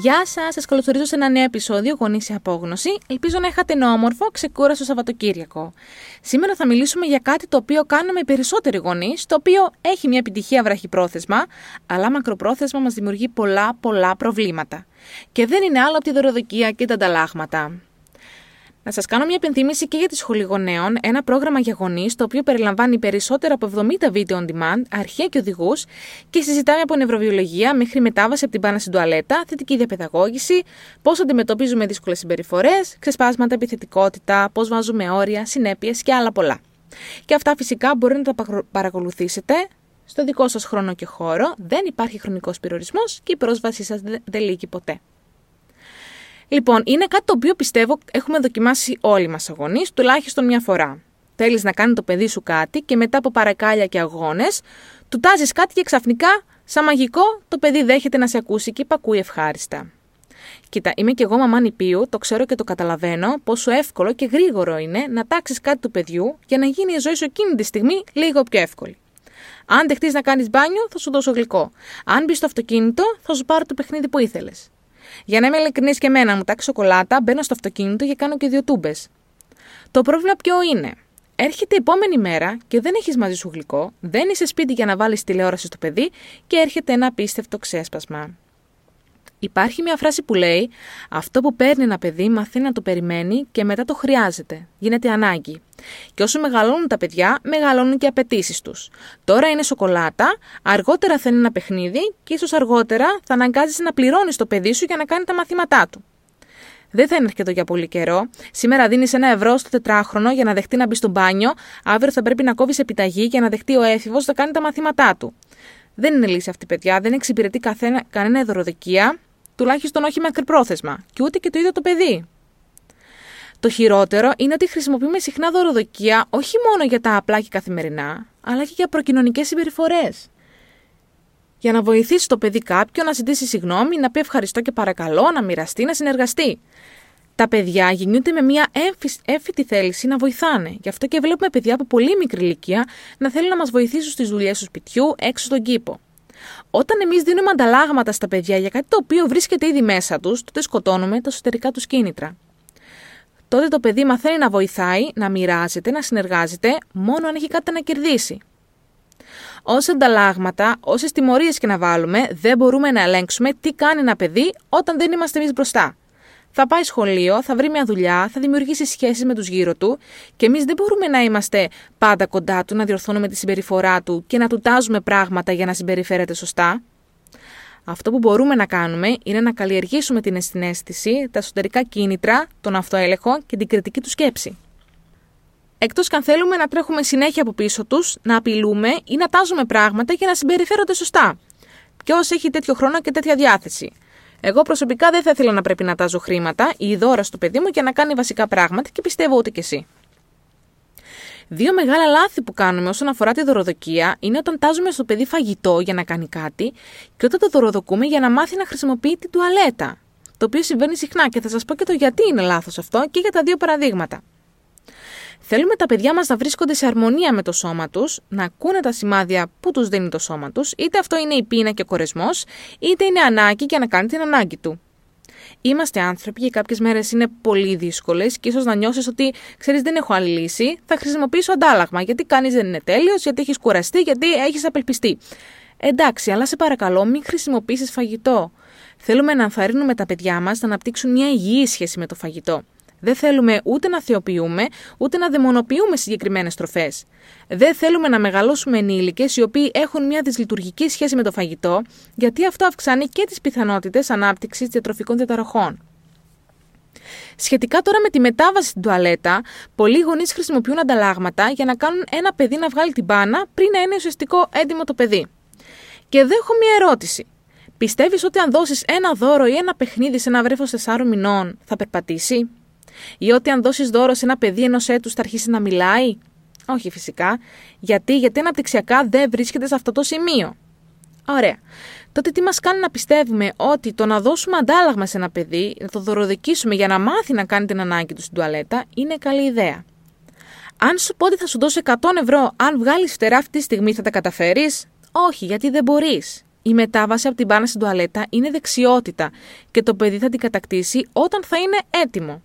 Γεια σας, σας καλωσορίζω σε ένα νέο επεισόδιο Γονείς σε Απόγνωση. Ελπίζω να είχατε ένα όμορφο, ξεκούραστο Σαββατοκύριακο. Σήμερα θα μιλήσουμε για κάτι το οποίο κάνουμε οι περισσότεροι γονείς, το οποίο έχει μια επιτυχία βραχυπρόθεσμα, αλλά μακροπρόθεσμα μας δημιουργεί πολλά, πολλά προβλήματα. Και δεν είναι άλλο από τη δωροδοκία και τα ανταλλάγματα. Να σας κάνω μια επενθύμηση και για τη Σχολή Γονέων, ένα πρόγραμμα για γονείς, το οποίο περιλαμβάνει περισσότερα από 70 βίντεο on demand, αρχεία και οδηγούς και συζητάμε από νευροβιολογία μέχρι μετάβαση από την πάνα στην τουαλέτα, θετική διαπαιδαγώγηση, πώς αντιμετωπίζουμε δύσκολες συμπεριφορές, ξεσπάσματα, επιθετικότητα, πώς βάζουμε όρια, συνέπειες και άλλα πολλά. Και αυτά φυσικά μπορείτε να τα παρακολουθήσετε στο δικό σας χρόνο και χώρο, δεν υπάρχει χρονικός περιορισμός και η πρόσβασή σας δεν λύγει ποτέ. Λοιπόν, είναι κάτι το οποίο πιστεύω έχουμε δοκιμάσει όλοι μας αγωνεί, τουλάχιστον μια φορά. Θέλεις να κάνει το παιδί σου κάτι και μετά από παρακάλια και αγώνες, του τάζεις κάτι και ξαφνικά, σαν μαγικό, το παιδί δέχεται να σε ακούσει και υπακούει ευχάριστα. Κοίτα, είμαι κι εγώ μαμά νηπίου, το ξέρω και το καταλαβαίνω πόσο εύκολο και γρήγορο είναι να τάξεις κάτι του παιδιού για να γίνει η ζωή σου εκείνη τη στιγμή λίγο πιο εύκολη. Αν δεχτείς να κάνεις μπάνιο, θα σου δώσω γλυκό. Αν μπεις στο αυτοκίνητο, θα σου πάρω το παιχνίδι που ήθελες. Για να είμαι ειλικρινής και εμένα, μου τάξει σοκολάτα, μπαίνω στο αυτοκίνητο και κάνω και δύο τούμπες. Το πρόβλημα ποιο είναι; Έρχεται η επόμενη μέρα και δεν έχεις μαζί σου γλυκό, δεν είσαι σπίτι για να βάλεις τηλεόραση στο παιδί και έρχεται ένα απίστευτο ξέσπασμα. Υπάρχει μια φράση που λέει: Αυτό που παίρνει ένα παιδί μαθαίνει να το περιμένει και μετά το χρειάζεται. Γίνεται ανάγκη. Και όσο μεγαλώνουν τα παιδιά, μεγαλώνουν και οι απαιτήσεις τους. Τώρα είναι σοκολάτα, αργότερα θα είναι ένα παιχνίδι και ίσως αργότερα θα αναγκάζει να πληρώνεις το παιδί σου για να κάνει τα μαθήματά του. Δεν θα είναι αρκετό για πολύ καιρό. Σήμερα δίνεις ένα ευρώ στο τετράχρονο για να δεχτεί να μπει στο μπάνιο, αύριο θα πρέπει να κόβεις επιταγή για να δεχτεί ο έφηβος να κάνει τα μαθήματά του. Δεν είναι λύση αυτή, παιδιά. Δεν εξυπηρετεί καθένα, κανένα εδωροδοκία τουλάχιστον όχι μακρυπρόθεσμα, και ούτε και το ίδιο το παιδί. Το χειρότερο είναι ότι χρησιμοποιούμε συχνά δωροδοκία όχι μόνο για τα απλά και καθημερινά, αλλά και για προκοινωνικές συμπεριφορές. Για να βοηθήσει το παιδί κάποιον να ζητήσει συγγνώμη, να πει ευχαριστώ και παρακαλώ, να μοιραστεί, να συνεργαστεί. Τα παιδιά γεννιούνται με μια έμφυτη θέληση να βοηθάνε. Γι' αυτό και βλέπουμε παιδιά από πολύ μικρή ηλικία να θέλουν να μας βοηθήσουν στις δουλειές του σπιτιού, έξω στον κήπο. Όταν εμείς δίνουμε ανταλλάγματα στα παιδιά για κάτι το οποίο βρίσκεται ήδη μέσα τους, τότε σκοτώνουμε τα εσωτερικά τους κίνητρα. Τότε το παιδί μαθαίνει να βοηθάει, να μοιράζεται, να συνεργάζεται, μόνο αν έχει κάτι να κερδίσει. Όσε ανταλλάγματα, όσε τιμωρίες και να βάλουμε, δεν μπορούμε να ελέγξουμε τι κάνει ένα παιδί όταν δεν είμαστε εμείς μπροστά θα πάει σχολείο, θα βρει μια δουλειά, θα δημιουργήσει σχέσεις με τους γύρω του και εμείς δεν μπορούμε να είμαστε πάντα κοντά του, να διορθώνουμε τη συμπεριφορά του και να του τάζουμε πράγματα για να συμπεριφέρεται σωστά. Αυτό που μπορούμε να κάνουμε είναι να καλλιεργήσουμε την αισθηνέστηση, τα εσωτερικά κίνητρα, τον αυτοέλεγχο και την κριτική του σκέψη. Εκτός και αν θέλουμε να τρέχουμε συνέχεια από πίσω τους, να απειλούμε ή να τάζουμε πράγματα για να συμπεριφέρονται σωστά. Ποιος έχει τέτοιο χρόνο και τέτοια διάθεση; Εγώ προσωπικά δεν θα ήθελα να πρέπει να τάζω χρήματα ή δώρα στο παιδί μου για να κάνει βασικά πράγματα και πιστεύω ούτε κι εσύ. Δύο μεγάλα λάθη που κάνουμε όσον αφορά τη δωροδοκία είναι όταν τάζουμε στο παιδί φαγητό για να κάνει κάτι και όταν το δωροδοκούμε για να μάθει να χρησιμοποιεί την τουαλέτα. Το οποίο συμβαίνει συχνά και θα σας πω και το γιατί είναι λάθος αυτό και για τα δύο παραδείγματα. Θέλουμε τα παιδιά μας να βρίσκονται σε αρμονία με το σώμα τους, να ακούνε τα σημάδια που τους δίνει το σώμα τους, είτε αυτό είναι η πείνα και ο κορεσμός, είτε είναι ανάγκη για να κάνει την ανάγκη του. Είμαστε άνθρωποι και κάποιες μέρες είναι πολύ δύσκολες και ίσως να νιώσεις ότι ξέρεις δεν έχω άλλη λύση, θα χρησιμοποιήσω αντάλλαγμα γιατί κανείς δεν είναι τέλειος, γιατί έχεις κουραστεί, γιατί έχεις απελπιστεί. Εντάξει, αλλά σε παρακαλώ μην χρησιμοποιήσεις φαγητό. Θέλουμε να ενθαρρύνουμε τα παιδιά μας να αναπτύξουν μια υγιή σχέση με το φαγητό. Δεν θέλουμε ούτε να θεοποιούμε, ούτε να δαιμονοποιούμε συγκεκριμένες τροφέ. Δεν θέλουμε να μεγαλώσουμε ενήλικες οι οποίοι έχουν μια δυσλειτουργική σχέση με το φαγητό, γιατί αυτό αυξάνει και τις πιθανότητες ανάπτυξης διατροφικών διαταραχών. Σχετικά τώρα με τη μετάβαση στην τουαλέτα, πολλοί γονείς χρησιμοποιούν ανταλλάγματα για να κάνουν ένα παιδί να βγάλει την μπάνα πριν να είναι ουσιαστικό έντιμο το παιδί. Και εδώ έχω μια ερώτηση. Πιστεύεις ότι αν δώσεις ένα δώρο ή ένα παιχνίδι σε ένα βρέφος 4 μηνών θα περπατήσει; Ή ότι αν δώσεις δώρο σε ένα παιδί ενός έτους θα αρχίσει να μιλάει; Όχι φυσικά. Γιατί, γιατί αναπτυξιακά δεν βρίσκεται σε αυτό το σημείο. Ωραία. Τότε τι μας κάνει να πιστεύουμε; Ότι το να δώσουμε αντάλλαγμα σε ένα παιδί, να το δωροδοκίσουμε για να μάθει να κάνει την ανάγκη του στην τουαλέτα, είναι καλή ιδέα. Αν σου πω ότι θα σου δώσω 100 ευρώ, αν βγάλεις φτερά αυτή τη στιγμή θα τα καταφέρεις; Όχι, γιατί δεν μπορείς. η μετάβαση από την μπάνα στην τουαλέτα είναι δεξιότητα και το παιδί θα την κατακτήσει όταν θα είναι έτοιμο.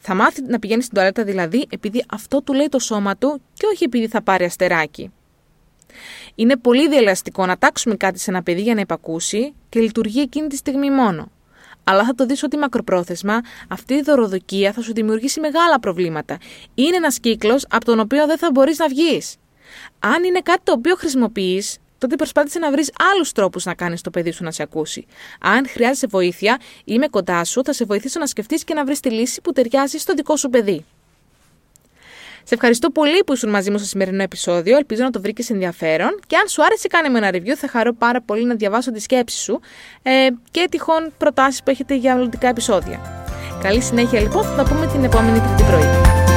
Θα μάθει να πηγαίνει στην τουαλέτα δηλαδή επειδή αυτό του λέει το σώμα του και όχι επειδή θα πάρει αστεράκι. Είναι πολύ διελαστικό να τάξουμε κάτι σε ένα παιδί για να υπακούσει και λειτουργεί εκείνη τη στιγμή μόνο. Αλλά θα το δεις ότι μακροπρόθεσμα αυτή η δωροδοκία θα σου δημιουργήσει μεγάλα προβλήματα. Είναι ένας κύκλος από τον οποίο δεν θα μπορείς να βγεις. Αν είναι κάτι το οποίο χρησιμοποιείς, τότε προσπάθησε να βρεις άλλους τρόπους να κάνεις το παιδί σου να σε ακούσει. Αν χρειάζεσαι βοήθεια, είμαι κοντά σου, θα σε βοηθήσω να σκεφτείς και να βρεις τη λύση που ταιριάζει στο δικό σου παιδί. Σε ευχαριστώ πολύ που ήσουν μαζί μου στο σημερινό επεισόδιο. Ελπίζω να το βρήκες ενδιαφέρον. Και αν σου άρεσε, κάνε με ένα review. Θα χαρώ πάρα πολύ να διαβάσω τη σκέψη σου ε, και τυχόν προτάσεις που έχετε για μελλοντικά επεισόδια. Καλή συνέχεια λοιπόν, θα τα πούμε την επόμενη Τρίτη πρωί.